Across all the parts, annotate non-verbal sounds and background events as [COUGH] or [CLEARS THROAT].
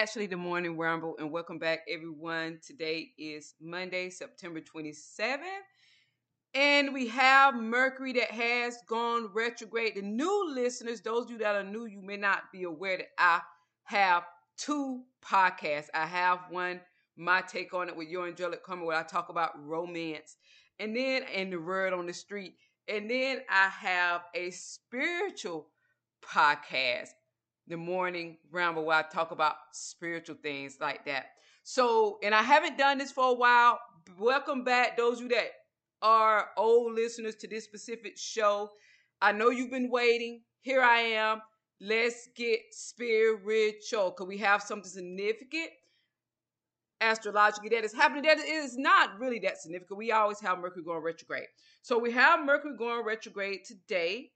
Actually the morning ramble, and welcome back, everyone. Today is Monday, September 27th, and we have Mercury that has gone retrograde. The new listeners, those of you that are new, you may not be aware that I have two podcasts. I have one, My Take on It with Your Angelic Karma, where I talk about romance, and then and the word on the street, and then I have a spiritual podcast the morning ramble where I talk about spiritual things like that. So, and I haven't done this for a while. Welcome back, those of you that are old listeners to this specific show. I know you've been waiting. Here I am. Let's get spiritual because we have something significant astrologically that is happening that is not really that significant. We always have Mercury going retrograde. So we have Mercury going retrograde today,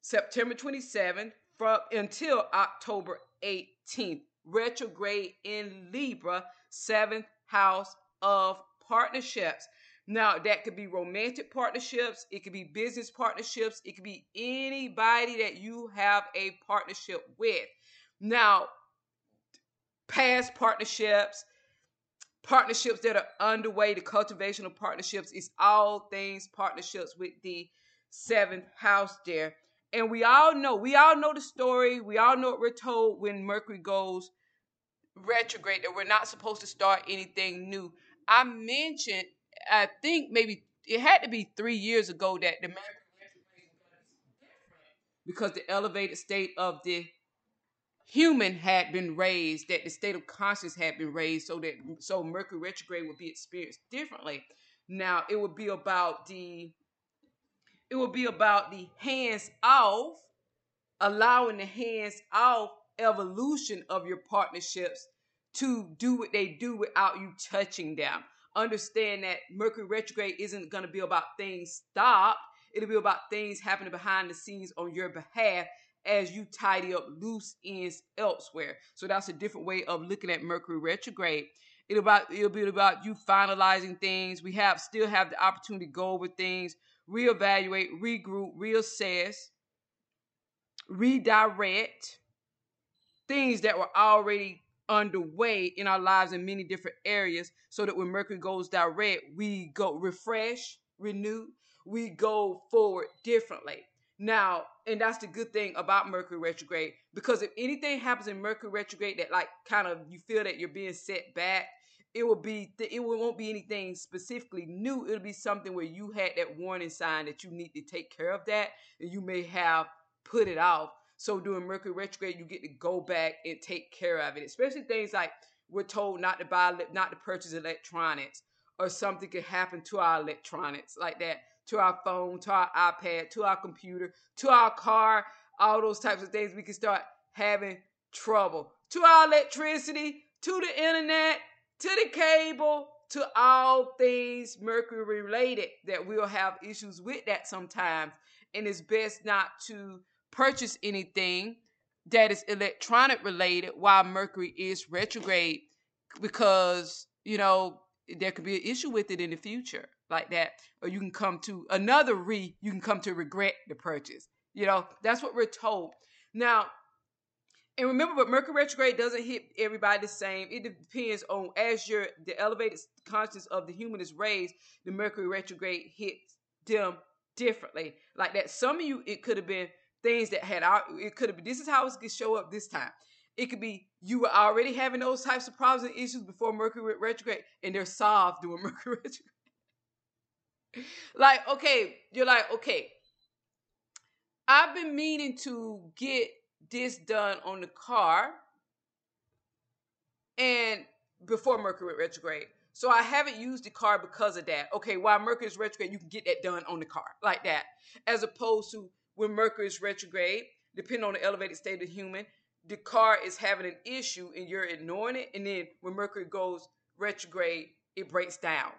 September 27th from until October 18th. Retrograde in Libra, seventh house of partnerships. Now, that could be romantic partnerships, it could be business partnerships, it could be anybody that you have a partnership with. Now, past partnerships, partnerships that are underway, the cultivation of partnerships is all things partnerships with the seventh house there. And we all know, we all know the story. We all know what we're told when Mercury goes retrograde that we're not supposed to start anything new. I mentioned, I think maybe it had to be three years ago that the Mercury because the elevated state of the human had been raised, that the state of consciousness had been raised, so that so Mercury retrograde would be experienced differently. Now it would be about the it will be about the hands off, allowing the hands off evolution of your partnerships to do what they do without you touching them. Understand that Mercury retrograde isn't going to be about things stopped. It'll be about things happening behind the scenes on your behalf as you tidy up loose ends elsewhere. So that's a different way of looking at Mercury retrograde. It'll about it'll be about you finalizing things. We have still have the opportunity to go over things reevaluate, regroup, reassess, redirect things that were already underway in our lives in many different areas so that when Mercury goes direct, we go refresh, renew, we go forward differently. Now, and that's the good thing about Mercury retrograde because if anything happens in Mercury retrograde that like kind of you feel that you're being set back, it will be it won't be anything specifically new. It'll be something where you had that warning sign that you need to take care of that, and you may have put it off. So during Mercury retrograde, you get to go back and take care of it, especially things like we're told not to buy, not to purchase electronics, or something could happen to our electronics like that, to our phone, to our iPad, to our computer, to our car, all those types of things. We can start having trouble to our electricity, to the internet, to the cable, to all things Mercury related that we'll have issues with that sometimes. And it's best not to purchase anything that is electronic related while Mercury is retrograde because, you know, there could be an issue with it in the future like that. Or you can come to another re, you can come to regret the purchase. You know, that's what we're told. Now, and remember, but Mercury retrograde doesn't hit everybody the same. It depends on as your the elevated consciousness of the human is raised, the Mercury retrograde hits them differently. Like that, some of you it could have been things that had out. it could have been. This is how it's gonna show up this time. It could be you were already having those types of problems and issues before Mercury retrograde, and they're solved during [LAUGHS] Mercury retrograde. like, okay, you're like, okay, I've been meaning to get this done on the car and before Mercury retrograde. So I haven't used the car because of that. Okay, while Mercury is retrograde, you can get that done on the car like that. As opposed to when Mercury is retrograde, depending on the elevated state of the human, the car is having an issue and you're ignoring it, and then when Mercury goes retrograde, it breaks down.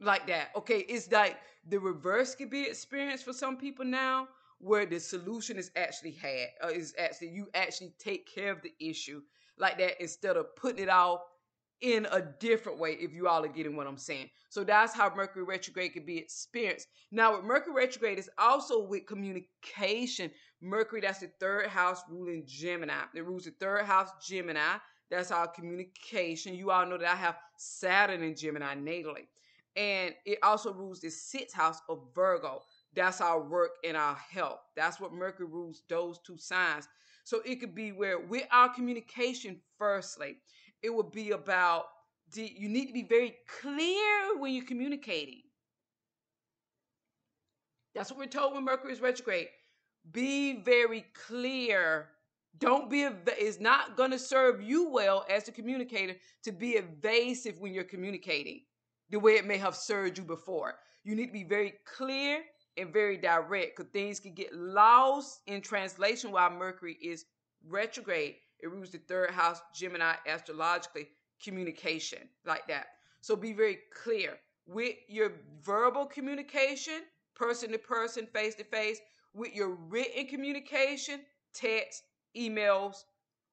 Like that. Okay, it's like the reverse could be experienced for some people now, where the solution is actually had, uh, is actually you actually take care of the issue like that instead of putting it off in a different way if you all are getting what I'm saying. So that's how Mercury retrograde can be experienced. Now with Mercury retrograde is also with communication. Mercury, that's the third house ruling Gemini. It rules the third house Gemini. That's our communication. You all know that I have Saturn in Gemini natally. And it also rules the sixth house of Virgo. That's our work and our health. That's what Mercury rules those two signs. So it could be where with our communication, firstly, it would be about you need to be very clear when you're communicating. That's what we're told when Mercury is retrograde. Be very clear. Don't be, it's not going to serve you well as a communicator to be evasive when you're communicating the way it may have served you before. You need to be very clear and very direct because things can get lost in translation while Mercury is retrograde. It rules the third house, Gemini, astrologically, communication, like that. So be very clear with your verbal communication, person to person, face to face, with your written communication, text, emails,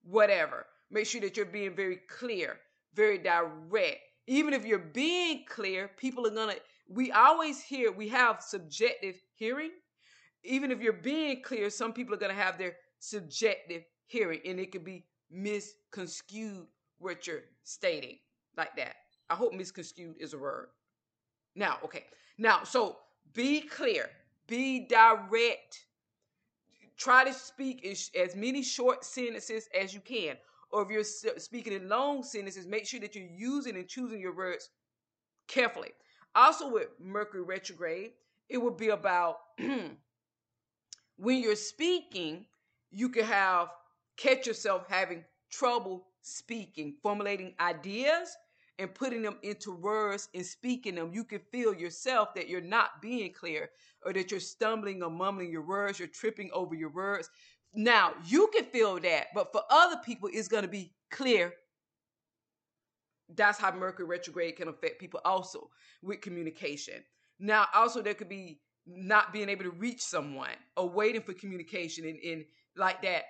whatever. Make sure that you're being very clear, very direct. Even if you're being clear, people are going to, we always hear, we have subjective hearing. Even if you're being clear, some people are going to have their subjective hearing and it could be misconstrued what you're stating like that. I hope misconstrued is a word. Now, okay. Now, so be clear, be direct. Try to speak as, as many short sentences as you can. Or if you're speaking in long sentences, make sure that you're using and choosing your words carefully. Also, with Mercury retrograde, it would be about [CLEARS THROAT] when you're speaking, you could have catch yourself having trouble speaking, formulating ideas and putting them into words and speaking them. You can feel yourself that you're not being clear or that you're stumbling or mumbling your words, you're tripping over your words. Now, you can feel that, but for other people, it's going to be clear. That's how Mercury retrograde can affect people also with communication. Now, also, there could be not being able to reach someone or waiting for communication and, and like that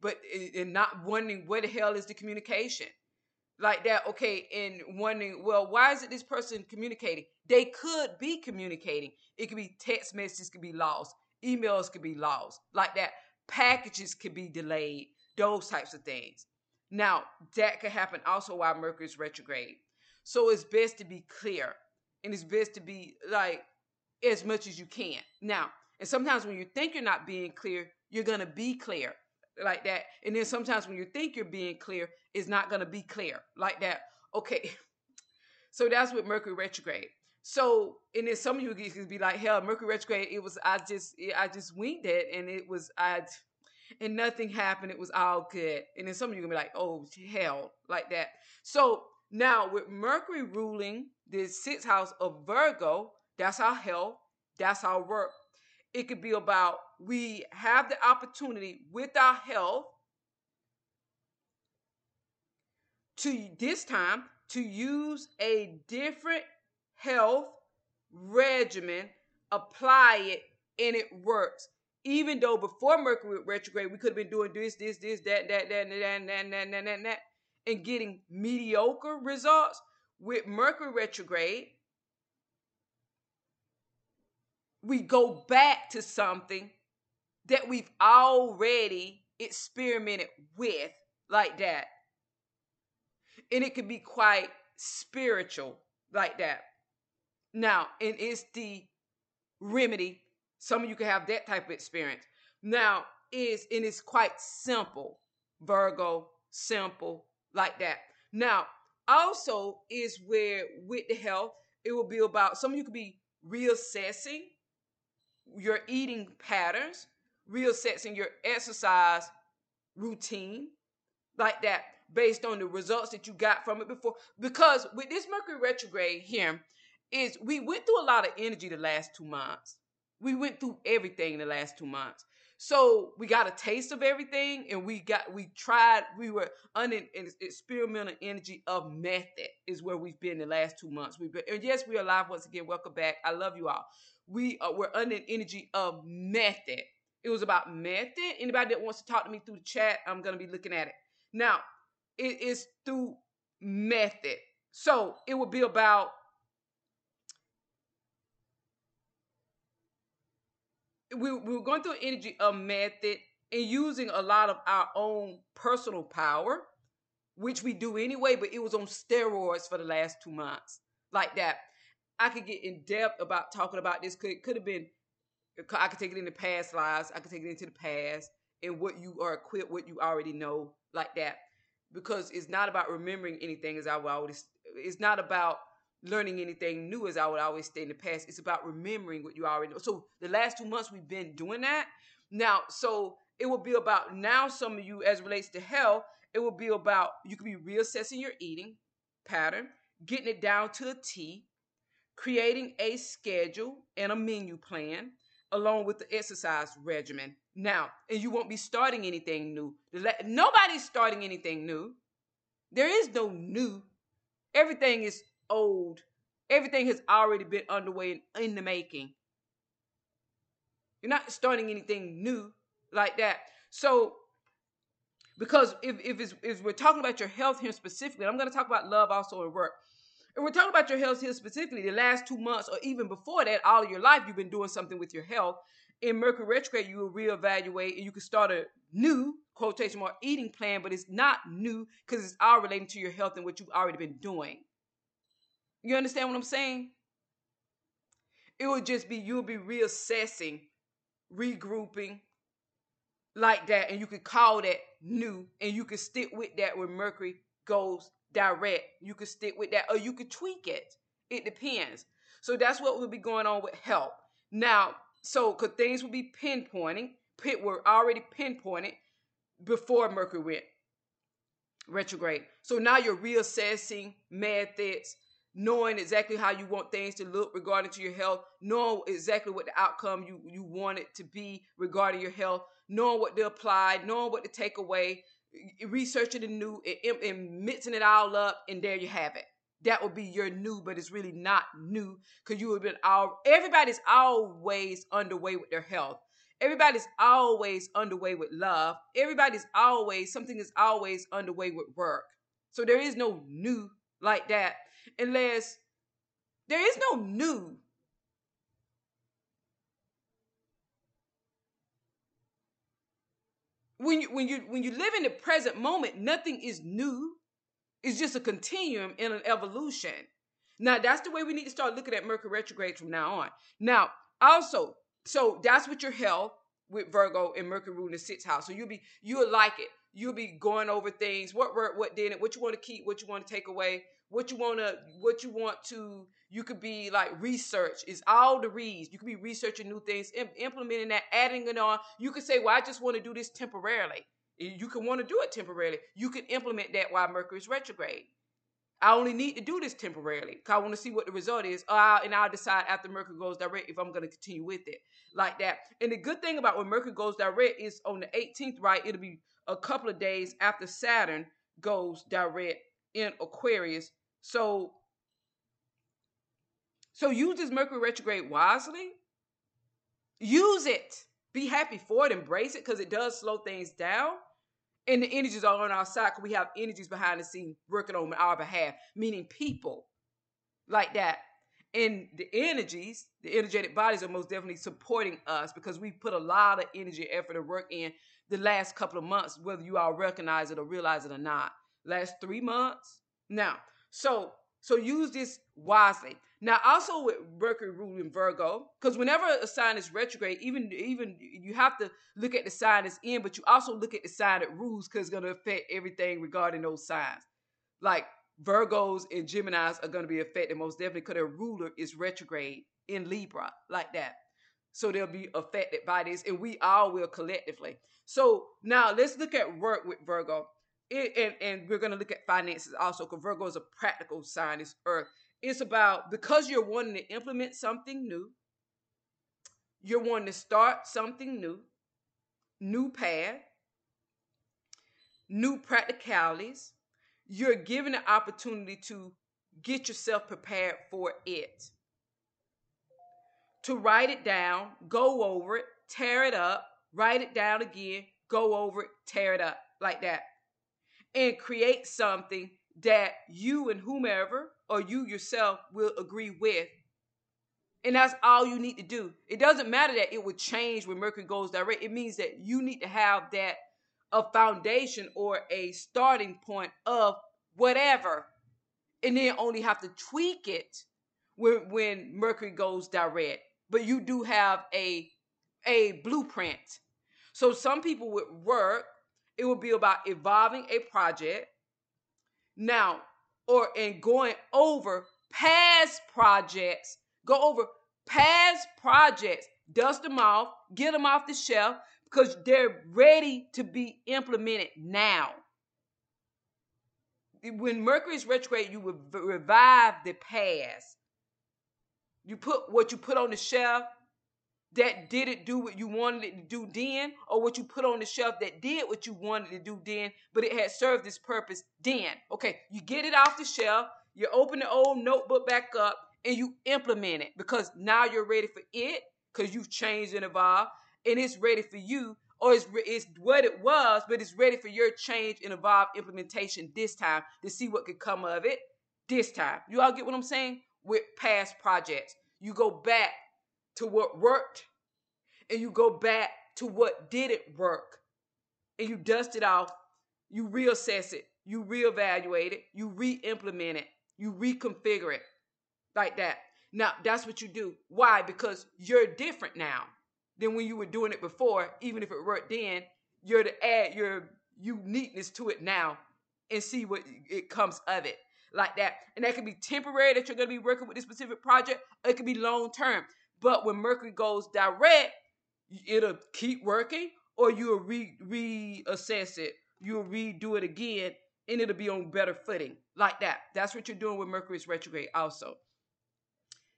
but and not wondering where the hell is the communication? Like that okay and wondering well why is it this person communicating? They could be communicating. It could be text messages could be lost emails could be lost like that. Packages could be delayed those types of things now that could happen also while mercury is retrograde so it's best to be clear and it's best to be like as much as you can now and sometimes when you think you're not being clear you're gonna be clear like that. And then sometimes when you think you're being clear, it's not going to be clear like that. Okay. [LAUGHS] So that's with Mercury retrograde. So, and then some of you could be like, hell, Mercury retrograde, it was, I just, I just winged it and it was, I, and nothing happened. It was all good. And then some of you gonna be like, oh, hell, like that. So now with Mercury ruling the sixth house of Virgo, that's our health, that's our work. It could be about we have the opportunity with our health to this time to use a different health regimen, apply it, and it works even though before Mercury retrograde, we could have been doing this, this, this, that, that, that, and that, that, that, that, that, and getting mediocre results with Mercury retrograde. We go back to something that we've already experimented with like that. And it could be quite spiritual like that. Now, and it's the remedy some of you can have that type of experience. Now, is and it's quite simple. Virgo, simple, like that. Now, also is where with the health, it will be about some of you could be reassessing your eating patterns, reassessing your exercise routine like that based on the results that you got from it before. Because with this Mercury retrograde here, is we went through a lot of energy the last two months. We went through everything in the last two months. So we got a taste of everything, and we got we tried. We were under an experimental energy of method is where we've been the last two months. We've been, and yes, we are live once again. Welcome back. I love you all. We are, we're under an energy of method. It was about method. Anybody that wants to talk to me through the chat, I'm gonna be looking at it. Now, it is through method. So it would be about we, we were going through energy of method and using a lot of our own personal power, which we do anyway, but it was on steroids for the last two months. Like that. I could get in depth about talking about this. Could could have been I could take it into past lives, I could take it into the past and what you are equipped, what you already know, like that. Because it's not about remembering anything as I would always it's not about learning anything new, as I would always say in the past. It's about remembering what you already know. So the last two months we've been doing that. Now, so it will be about now some of you as relates to health, it will be about you can be reassessing your eating pattern, getting it down to a T, creating a schedule and a menu plan along with the exercise regimen. Now, and you won't be starting anything new. Nobody's starting anything new. There is no new. Everything is old. Everything has already been underway and in the making. You're not starting anything new like that. So, because if if, if we're talking about your health here specifically, I'm going to talk about love also at work. If we're talking about your health here specifically, the last two months or even before that, all of your life, you've been doing something with your health. In Mercury retrograde, you will reevaluate and you can start a new quotation mark eating plan, but it's not new because it's all relating to your health and what you've already been doing. You understand what I'm saying? It would just be you'll be reassessing, regrouping like that, and you could call that new, and you could stick with that when Mercury goes direct. You could stick with that, or you could tweak it. It depends. So that's what will be going on with help. Now, so because things will be pinpointing, pit were already pinpointed before Mercury went retrograde. So now you're reassessing methods, knowing exactly how you want things to look regarding to your health, knowing exactly what the outcome you, you want it to be regarding your health, knowing what to apply, knowing what to take away, researching the new and, and mixing it all up, and there you have it. That would be your new, but it's really not new because you have been all. Everybody's always underway with their health. Everybody's always underway with love. Everybody's always something is always underway with work. So there is no new like that unless there is no new. When you when you when you live in the present moment, nothing is new. It's just a continuum in an evolution. Now that's the way we need to start looking at Mercury retrograde from now on. Now, also, so that's what your health with Virgo and Mercury ruling the sixth house. So you'll be you'll like it. You'll be going over things. What worked, what didn't, what you want to keep, what you want to take away, what you want to what you want to you could be like research is all the reads. You could be researching new things implementing that adding it on. You could say well i just want to do this temporarily. You can want to do it temporarily. You can implement that while mercury is retrograde. I only need to do this temporarily because i want to see what the result is uh, and i'll decide after mercury goes direct if i'm going to continue with it like that. And the good thing about when mercury goes direct is on the 18th right it'll be a couple of days after saturn goes direct in aquarius so, so use this Mercury retrograde wisely. Use it. Be happy for it. Embrace it because it does slow things down. And the energies are on our side because we have energies behind the scene working on our behalf, meaning people like that. And the energies, the energetic bodies are most definitely supporting us because we put a lot of energy, effort, and work in the last couple of months, whether you all recognize it or realize it or not. Last three months. Now, so so use this wisely. Now, also with Mercury ruling Virgo, because whenever a sign is retrograde, even even you have to look at the sign it's in, but you also look at the sign it rules because it's going to affect everything regarding those signs. Like Virgos and Geminis are going to be affected most definitely because their ruler is retrograde in Libra, like that. So they'll be affected by this, and we all will collectively. So now let's look at work with Virgo it, and, and we're going to look at finances also because Virgo is a practical sign, it's earth. It's about because you're wanting to implement something new, you're wanting to start something new, new path, new practicalities. You're given the opportunity to get yourself prepared for it. To write it down, go over it, tear it up, write it down again, go over it, tear it up like that. And create something that you and whomever or you yourself will agree with. And that's all you need to do. It doesn't matter that it would change when Mercury goes direct. It means that you need to have that a foundation or a starting point of whatever. And then only have to tweak it when when Mercury goes direct. But you do have a a blueprint. So some people would work, it would be about evolving a project. Now, or in going over past projects, go over past projects, dust them off, get them off the shelf because they're ready to be implemented now. When Mercury is retrograde, you revive the past. You put what you put on the shelf, that didn't do what you wanted it to do then, or what you put on the shelf that did what you wanted to do then, but it had served its purpose then. Okay, you get it off the shelf, you open the old notebook back up, and you implement it because now you're ready for it because you've changed and evolved, and it's ready for you, or it's, it's what it was, but it's ready for your change and evolved implementation this time to see what could come of it this time. You all get what I'm saying? With past projects, you go back to what worked and you go back to what didn't work and you dust it off, you reassess it, you reevaluate it, you re-implement it, you reconfigure it like that. Now that's what you do. Why? Because you're different now than when you were doing it before, even if it worked then. You're to add your uniqueness to it now and see what it comes of it like that. And that can be temporary that you're going to be working with this specific project, it could be long term. But when Mercury goes direct, it'll keep working, or you'll re reassess it, you'll redo it again, and it'll be on better footing. Like that. That's what you're doing with Mercury's retrograde also.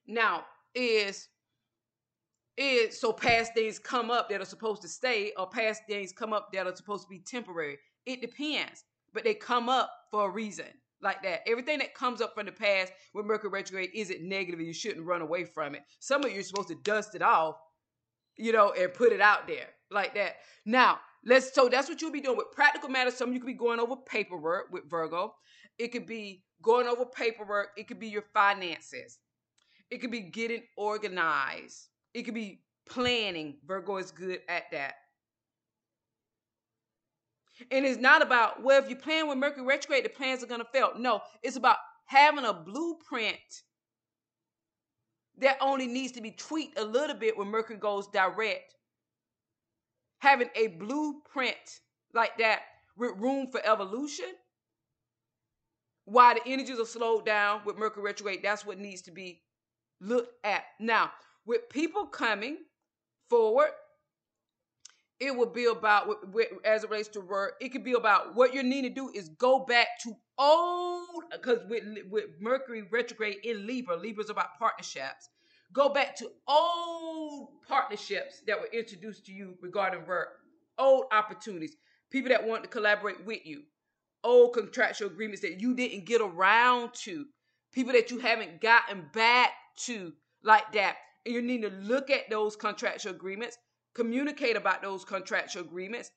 Now, is is so past things come up that are supposed to stay, or past things come up that are supposed to be temporary. It depends, but they come up for a reason like that. Everything that comes up from the past with Mercury retrograde isn't negative and you shouldn't run away from it. Some of you are supposed to dust it off, you know, and put it out there like that. Now, let's so that's what you'll be doing with practical matters. Some of you could be going over paperwork with Virgo. It could be going over paperwork. It could be your finances. It could be getting organized. It could be planning. Virgo is good at that. And it's not about, well, if you plan with Mercury retrograde, the plans are going to fail. No, it's about having a blueprint that only needs to be tweaked a little bit when Mercury goes direct. Having a blueprint like that with room for evolution. Why the energies are slowed down with Mercury retrograde, that's what needs to be looked at. Now, with people coming forward it would be about as it relates to work. It could be about what you need to do is go back to old because with with Mercury retrograde in Libra, Libra's about partnerships. Go back to old partnerships that were introduced to you regarding work, old opportunities, people that want to collaborate with you, old contractual agreements that you didn't get around to, people that you haven't gotten back to like that. And you need to look at those contractual agreements communicate about those contractual agreements,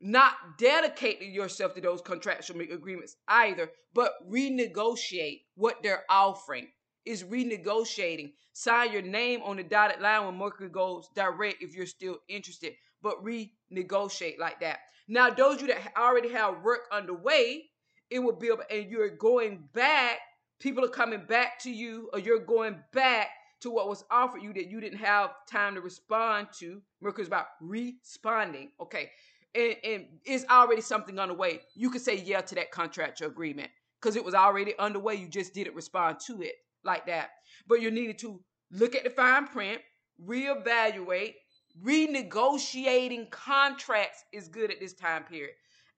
not dedicate yourself to those contractual agreements either, but renegotiate what they're offering. Is renegotiating. Sign your name on the dotted line when Mercury goes direct if you're still interested, but renegotiate like that. Now, those you that already have work underway, it will be, and you're going back, people are coming back to you, or you're going back to what was offered you that you didn't have time to respond to. Mercury's about responding. Okay. And, and it's already something underway. You could say yeah to that contractual agreement because it was already underway. You just didn't respond to it like that. But you needed to look at the fine print, reevaluate, renegotiating contracts is good at this time period.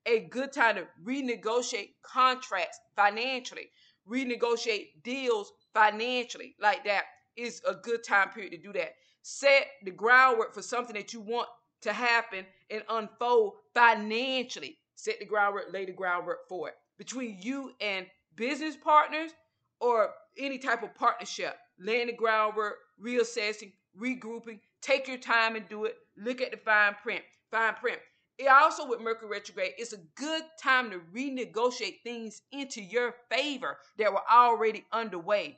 A good time to renegotiate contracts financially, renegotiate deals financially like that is a good time period to do that. Set the groundwork for something that you want to happen and unfold financially. Set the groundwork, lay the groundwork for it. Between you and business partners or any type of partnership, laying the groundwork, reassessing, regrouping. Take your time and do it. Look at the fine print. Fine print. It also with Mercury retrograde, it's a good time to renegotiate things into your favor that were already underway.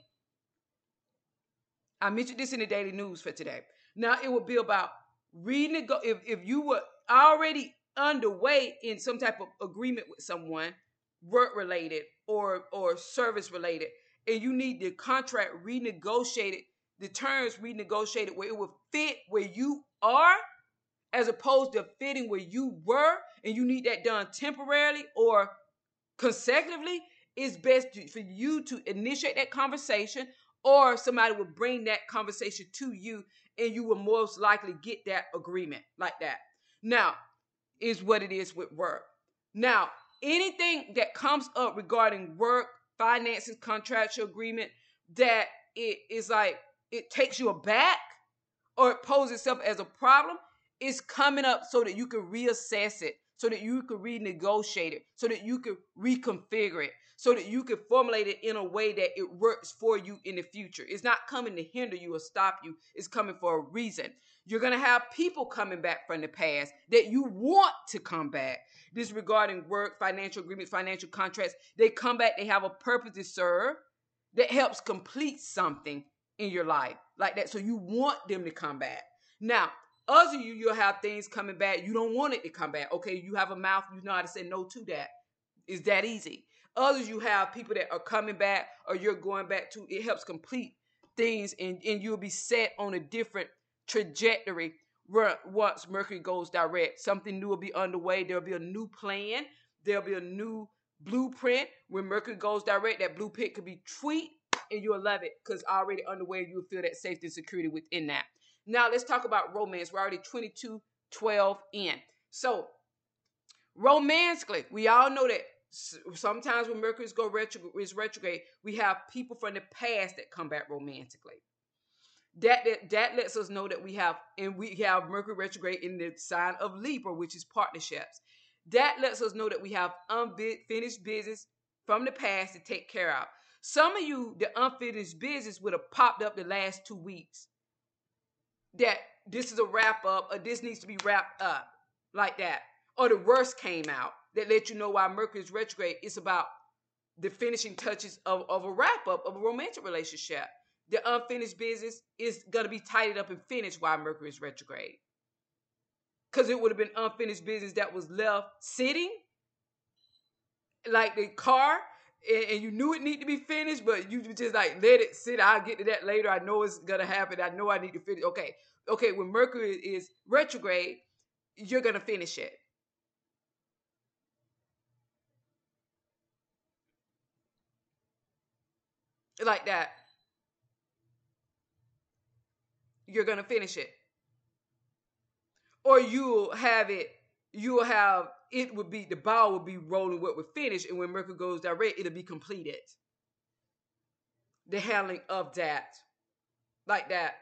I mentioned this in the daily news for today. Now it will be about renego if, if you were already underway in some type of agreement with someone, work related or or service related, and you need the contract renegotiated, the terms renegotiated where it will fit where you are as opposed to fitting where you were and you need that done temporarily or consecutively, it's best for you to initiate that conversation or somebody will bring that conversation to you and you will most likely get that agreement like that. Now, is what it is with work. Now, anything that comes up regarding work, finances, contractual agreement that it is like it takes you aback or it poses itself as a problem, is coming up so that you can reassess it, so that you can renegotiate it, so that you can reconfigure it, so that you can formulate it in a way that it works for you in the future. It's not coming to hinder you or stop you, it's coming for a reason. You're going to have people coming back from the past that you want to come back. This regarding work, financial agreements, financial contracts. They come back, they have a purpose to serve that helps complete something in your life like that. So you want them to come back. Now, others of you, you'll have things coming back. You don't want it to come back. Okay, you have a mouth, you know how to say no to that. Is that easy? Others, you have people that are coming back or you're going back to. It helps complete things and, and you'll be set on a different trajectory once Mercury goes direct. Something new will be underway. There'll be a new plan. There'll be a new blueprint. When Mercury goes direct, that blueprint could be tweaked and you'll love it because already underway, you'll feel that safety and security within that. Now let's talk about romance. We're already 22, 12 in. So romantically, we all know that sometimes when Mercury's go retro, is retrograde, we have people from the past that come back romantically. That, that that lets us know that we have and we have Mercury retrograde in the sign of Libra, which is partnerships. That lets us know that we have unfinished business from the past to take care of. Some of you, the unfinished business would have popped up the last two weeks. That this is a wrap up, or this needs to be wrapped up like that. Or the worst came out that let you know why Mercury is retrograde. It's about the finishing touches of, of a wrap up of a romantic relationship. The unfinished business is going to be tidied up and finished while Mercury is retrograde. Because it would have been unfinished business that was left sitting, like the car, and, and you knew it needed to be finished, but you just like let it sit. I'll get to that later. I know it's gonna happen. I know I need to finish. Okay, okay. When Mercury is retrograde, you're gonna finish it. Like that, you're going to finish it. Or you'll have it, you'll have, it would be, the ball will be rolling what would finish. And when Mercury goes direct, it'll be completed. The handling of that, like that.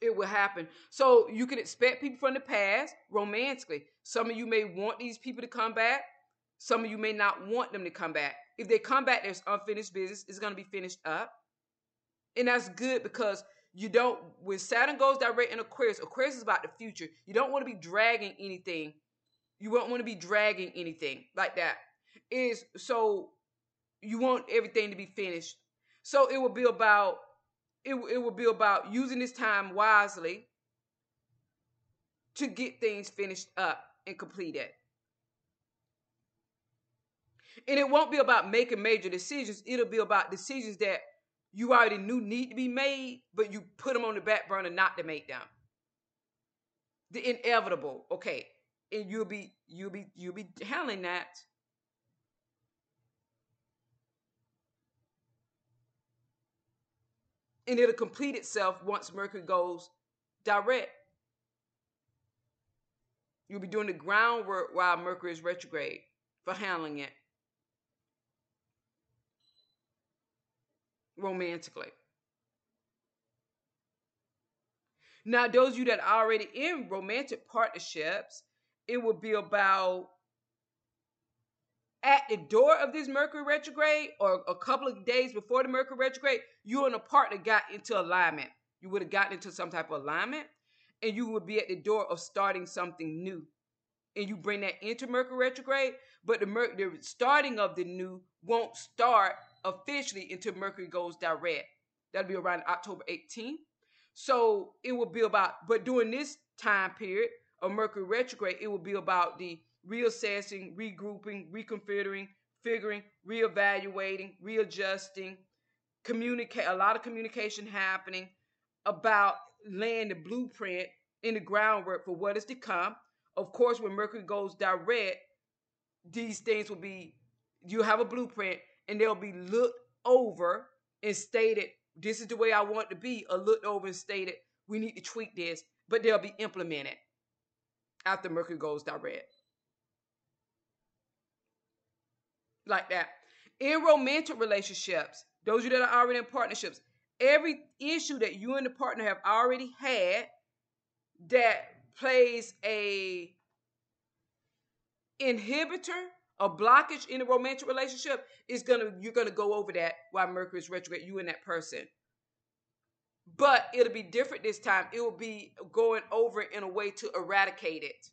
It will happen. So you can expect people from the past romantically. Some of you may want these people to come back. Some of you may not want them to come back. If they come back, there's unfinished business. It's going to be finished up. And that's good because you don't, when Saturn goes direct in Aquarius, Aquarius is about the future. You don't want to be dragging anything. You won't want to be dragging anything like that. Is so you want everything to be finished. So it will be about it, it will be about using this time wisely to get things finished up and completed. And it won't be about making major decisions. It'll be about decisions that you already knew need to be made, but you put them on the back burner not to make them. The inevitable, okay. And you'll be you'll be you'll be handling that. And it'll complete itself once Mercury goes direct. You'll be doing the groundwork while Mercury is retrograde for handling it. Romantically. Now, those of you that are already in romantic partnerships, it will be about at the door of this Mercury retrograde or a couple of days before the Mercury retrograde, you and a partner got into alignment. You would have gotten into some type of alignment and you would be at the door of starting something new. And you bring that into Mercury retrograde, but the, Mer- the starting of the new won't start officially until Mercury goes direct. That'll be around October 18th. So it will be about, but during this time period of Mercury retrograde, it will be about the reassessing, regrouping, reconfiguring, figuring, reevaluating, readjusting, communicate a lot of communication happening about laying the blueprint in the groundwork for what is to come. Of course, when Mercury goes direct, these things will be you have a blueprint and they'll be looked over and stated, this is the way I want to be, or looked over and stated, we need to tweak this, but they'll be implemented after Mercury goes direct. like that. In romantic relationships, those of you that are already in partnerships, every issue that you and the partner have already had that plays a inhibitor, a blockage in a romantic relationship is gonna you're gonna go over that while Mercury is retrograde, you and that person. But it'll be different this time. It will be going over in a way to eradicate it.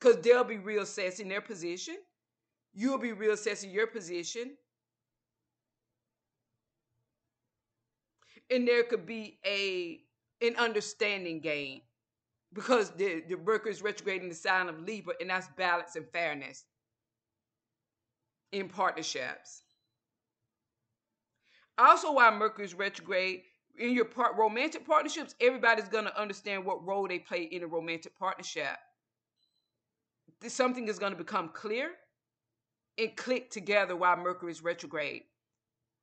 Because they'll be reassessing their position You'll be reassessing your position. And there could be a an understanding gain because the, the Mercury is retrograding the sign of Libra, and that's balance and fairness in partnerships. Also, Mercury is retrograde, in your part, romantic partnerships, everybody's to understand what role they play in a romantic partnership. Something is to become clear and click together while Mercury is retrograde.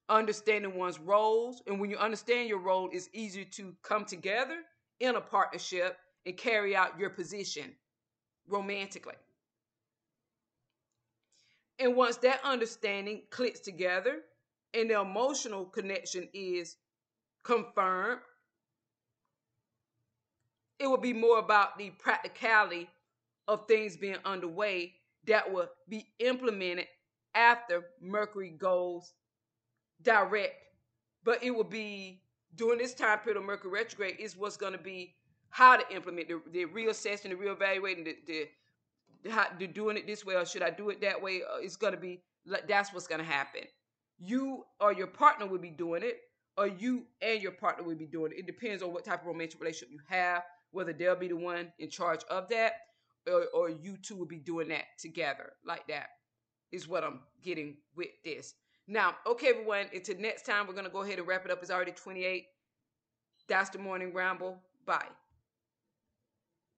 Understanding one's roles, and when you understand your role, it's easier to come together in a partnership and carry out your position romantically. And once that understanding clicks together and the emotional connection is confirmed, it will be more about the practicality of things being underway that will be implemented after Mercury goes direct. But it will be during this time period of Mercury retrograde is what's going to be how to implement the, the reassessing, the reevaluating, the, the, how, the doing it this way or should I do it that way? Uh, it's going to be that's what's going to happen. You or your partner will be doing it, or you and your partner will be doing it. It depends on what type of romantic relationship you have, whether they'll be the one in charge of that or, or you two will be doing that together like that is what I'm getting with this. Now, okay, everyone, until next time, we're going to go ahead and wrap it up. It's already 28. That's the morning ramble. Bye.